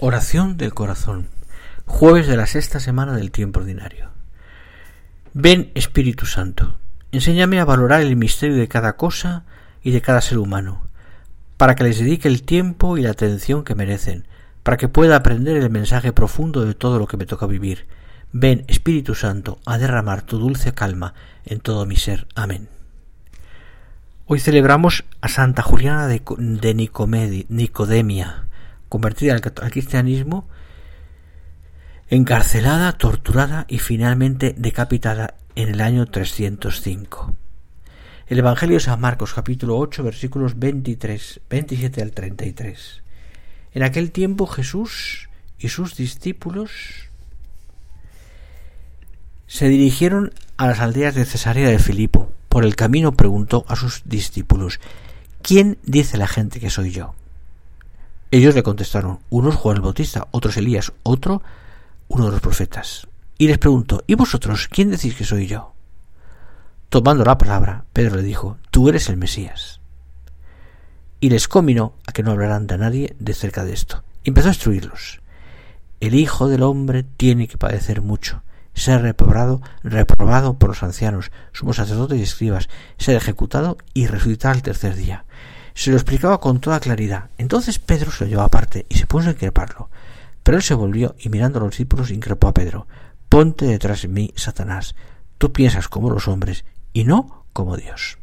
Oración del corazón. Jueves de la sexta semana del tiempo ordinario. Ven Espíritu Santo, enséñame a valorar el misterio de cada cosa y de cada ser humano, para que les dedique el tiempo y la atención que merecen, para que pueda aprender el mensaje profundo de todo lo que me toca vivir. Ven Espíritu Santo a derramar tu dulce calma en todo mi ser. Amén. Hoy celebramos a Santa Juliana de, Nicodemia, convertida al, cristianismo, encarcelada, torturada y finalmente decapitada en el año 305. El Evangelio de San Marcos capítulo 8 versículos 23, 27 al 33. En aquel tiempo Jesús y sus discípulos se dirigieron a las aldeas de Cesarea de Filipo. Por el camino preguntó a sus discípulos ¿Quién dice la gente que soy yo? Ellos le contestaron, unos Juan el Bautista, otros Elías, otro uno de los profetas. Y les preguntó, ¿y vosotros quién decís que soy yo? Tomando la palabra, Pedro le dijo, tú eres el Mesías. Y les combinó a que no hablaran de nadie de cerca de esto. Y empezó a instruirlos. El Hijo del Hombre tiene que padecer mucho, ser reprobado, reprobado por los ancianos, sumos sacerdotes y escribas, ser ejecutado y resucitar al tercer día se lo explicaba con toda claridad. Entonces Pedro se lo llevó aparte y se puso a increparlo. Pero él se volvió y mirando a los discípulos increpó a Pedro. Ponte detrás de mí, Satanás. Tú piensas como los hombres y no como Dios.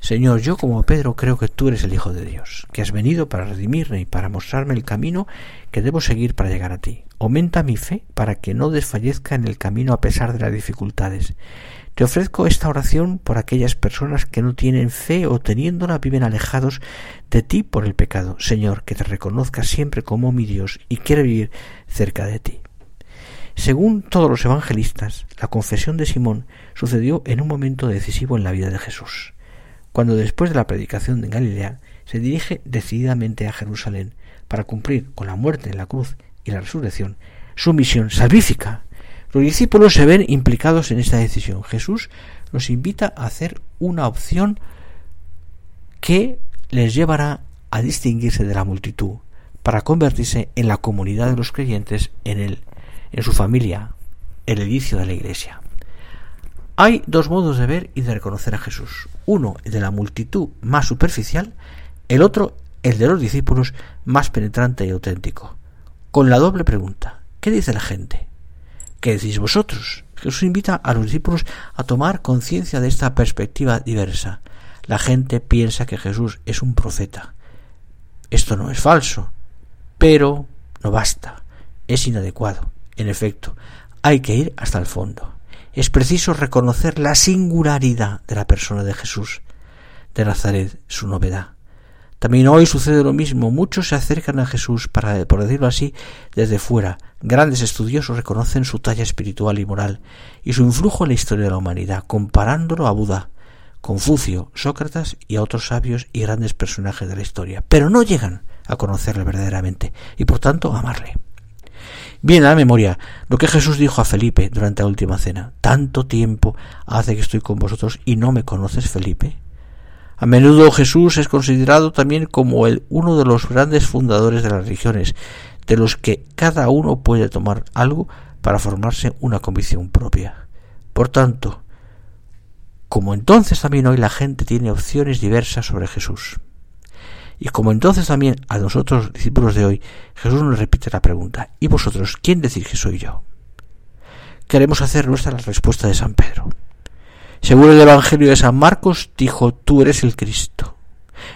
Señor, yo como Pedro creo que tú eres el Hijo de Dios, que has venido para redimirme y para mostrarme el camino que debo seguir para llegar a ti. Aumenta mi fe para que no desfallezca en el camino a pesar de las dificultades. Te ofrezco esta oración por aquellas personas que no tienen fe o teniéndola viven alejados de ti por el pecado. Señor, que te reconozca siempre como mi Dios y quiere vivir cerca de ti. Según todos los evangelistas, la confesión de Simón sucedió en un momento decisivo en la vida de Jesús, cuando después de la predicación en Galilea se dirige decididamente a Jerusalén para cumplir con la muerte en la cruz y la resurrección su misión salvífica los discípulos se ven implicados en esta decisión. Jesús los invita a hacer una opción que les llevará a distinguirse de la multitud para convertirse en la comunidad de los creyentes en él, en su familia, el edificio de la iglesia. Hay dos modos de ver y de reconocer a Jesús. Uno, el de la multitud más superficial, el otro, el de los discípulos más penetrante y auténtico. Con la doble pregunta, ¿qué dice la gente? ¿Qué decís vosotros? Jesús invita a los discípulos a tomar conciencia de esta perspectiva diversa. La gente piensa que Jesús es un profeta. Esto no es falso, pero no basta, es inadecuado. En efecto, hay que ir hasta el fondo. Es preciso reconocer la singularidad de la persona de Jesús de Nazaret, su novedad. También hoy sucede lo mismo. Muchos se acercan a Jesús para, por decirlo así, desde fuera. Grandes estudiosos reconocen su talla espiritual y moral y su influjo en la historia de la humanidad, comparándolo a Buda, Confucio, Sócrates y a otros sabios y grandes personajes de la historia. Pero no llegan a conocerle verdaderamente y por tanto a amarle. Viene a la memoria lo que Jesús dijo a Felipe durante la última cena. Tanto tiempo hace que estoy con vosotros y no me conoces, Felipe. A menudo Jesús es considerado también como el, uno de los grandes fundadores de las religiones, de los que cada uno puede tomar algo para formarse una convicción propia. Por tanto, como entonces también hoy la gente tiene opciones diversas sobre Jesús. Y como entonces también a nosotros, discípulos de hoy, Jesús nos repite la pregunta, ¿y vosotros quién decís que soy yo? Queremos hacer nuestra la respuesta de San Pedro. Según el Evangelio de San Marcos, dijo, tú eres el Cristo.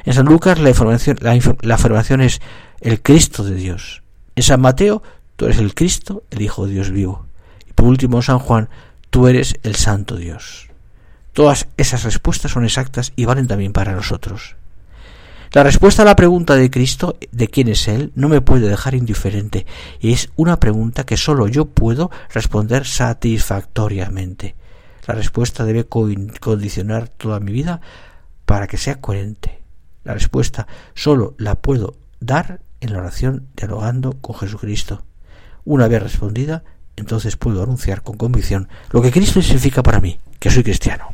En San Lucas la, información, la, afirmación es el Cristo de Dios. En San Mateo, tú eres el Cristo, el Hijo de Dios vivo. Y por último, en San Juan, tú eres el Santo Dios. Todas esas respuestas son exactas y valen también para nosotros. La respuesta a la pregunta de Cristo de quién es Él no me puede dejar indiferente es una pregunta que sólo yo puedo responder satisfactoriamente. La respuesta debe condicionar toda mi vida para que sea coherente. La respuesta sólo la puedo dar en la oración dialogando con Jesucristo. Una vez respondida, entonces puedo anunciar con convicción lo que Cristo significa para mí, que soy cristiano.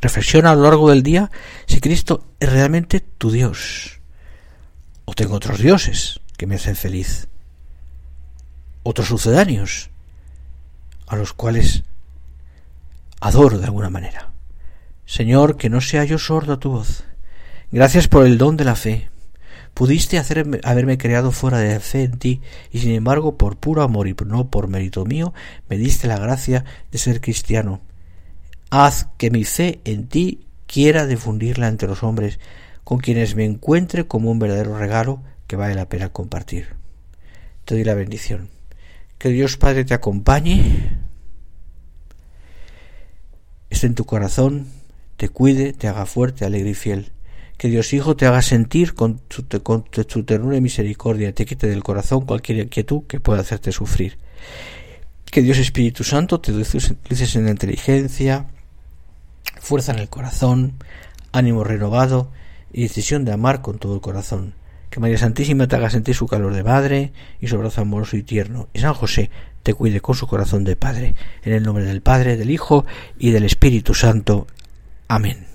Reflexiona a lo largo del día si Cristo es realmente tu Dios. O tengo otros dioses que me hacen feliz. Otros sucedáneos a los cuales adoro de alguna manera. Señor, que no sea yo sordo a tu voz. Gracias por el don de la fe. Pudiste hacerme, haberme creado fuera de fe en ti, y sin embargo, por puro amor y no por mérito mío, me diste la gracia de ser cristiano Haz que mi fe en ti quiera difundirla entre los hombres, con quienes me encuentre como un verdadero regalo que vale la pena compartir. Te doy la bendición. Que Dios Padre te acompañe, esté en tu corazón, te cuide, te haga fuerte, alegre y fiel. Que Dios Hijo te haga sentir con su, ternura y misericordia, te quite del corazón cualquier inquietud que pueda hacerte sufrir. Que Dios Espíritu Santo te luces en la inteligencia, fuerza en el corazón, ánimo renovado y decisión de amar con todo el corazón. Que María Santísima te haga sentir su calor de madre y su abrazo amoroso y tierno. Y San José te cuide con su corazón de padre. En el nombre del Padre, del Hijo y del Espíritu Santo. Amén.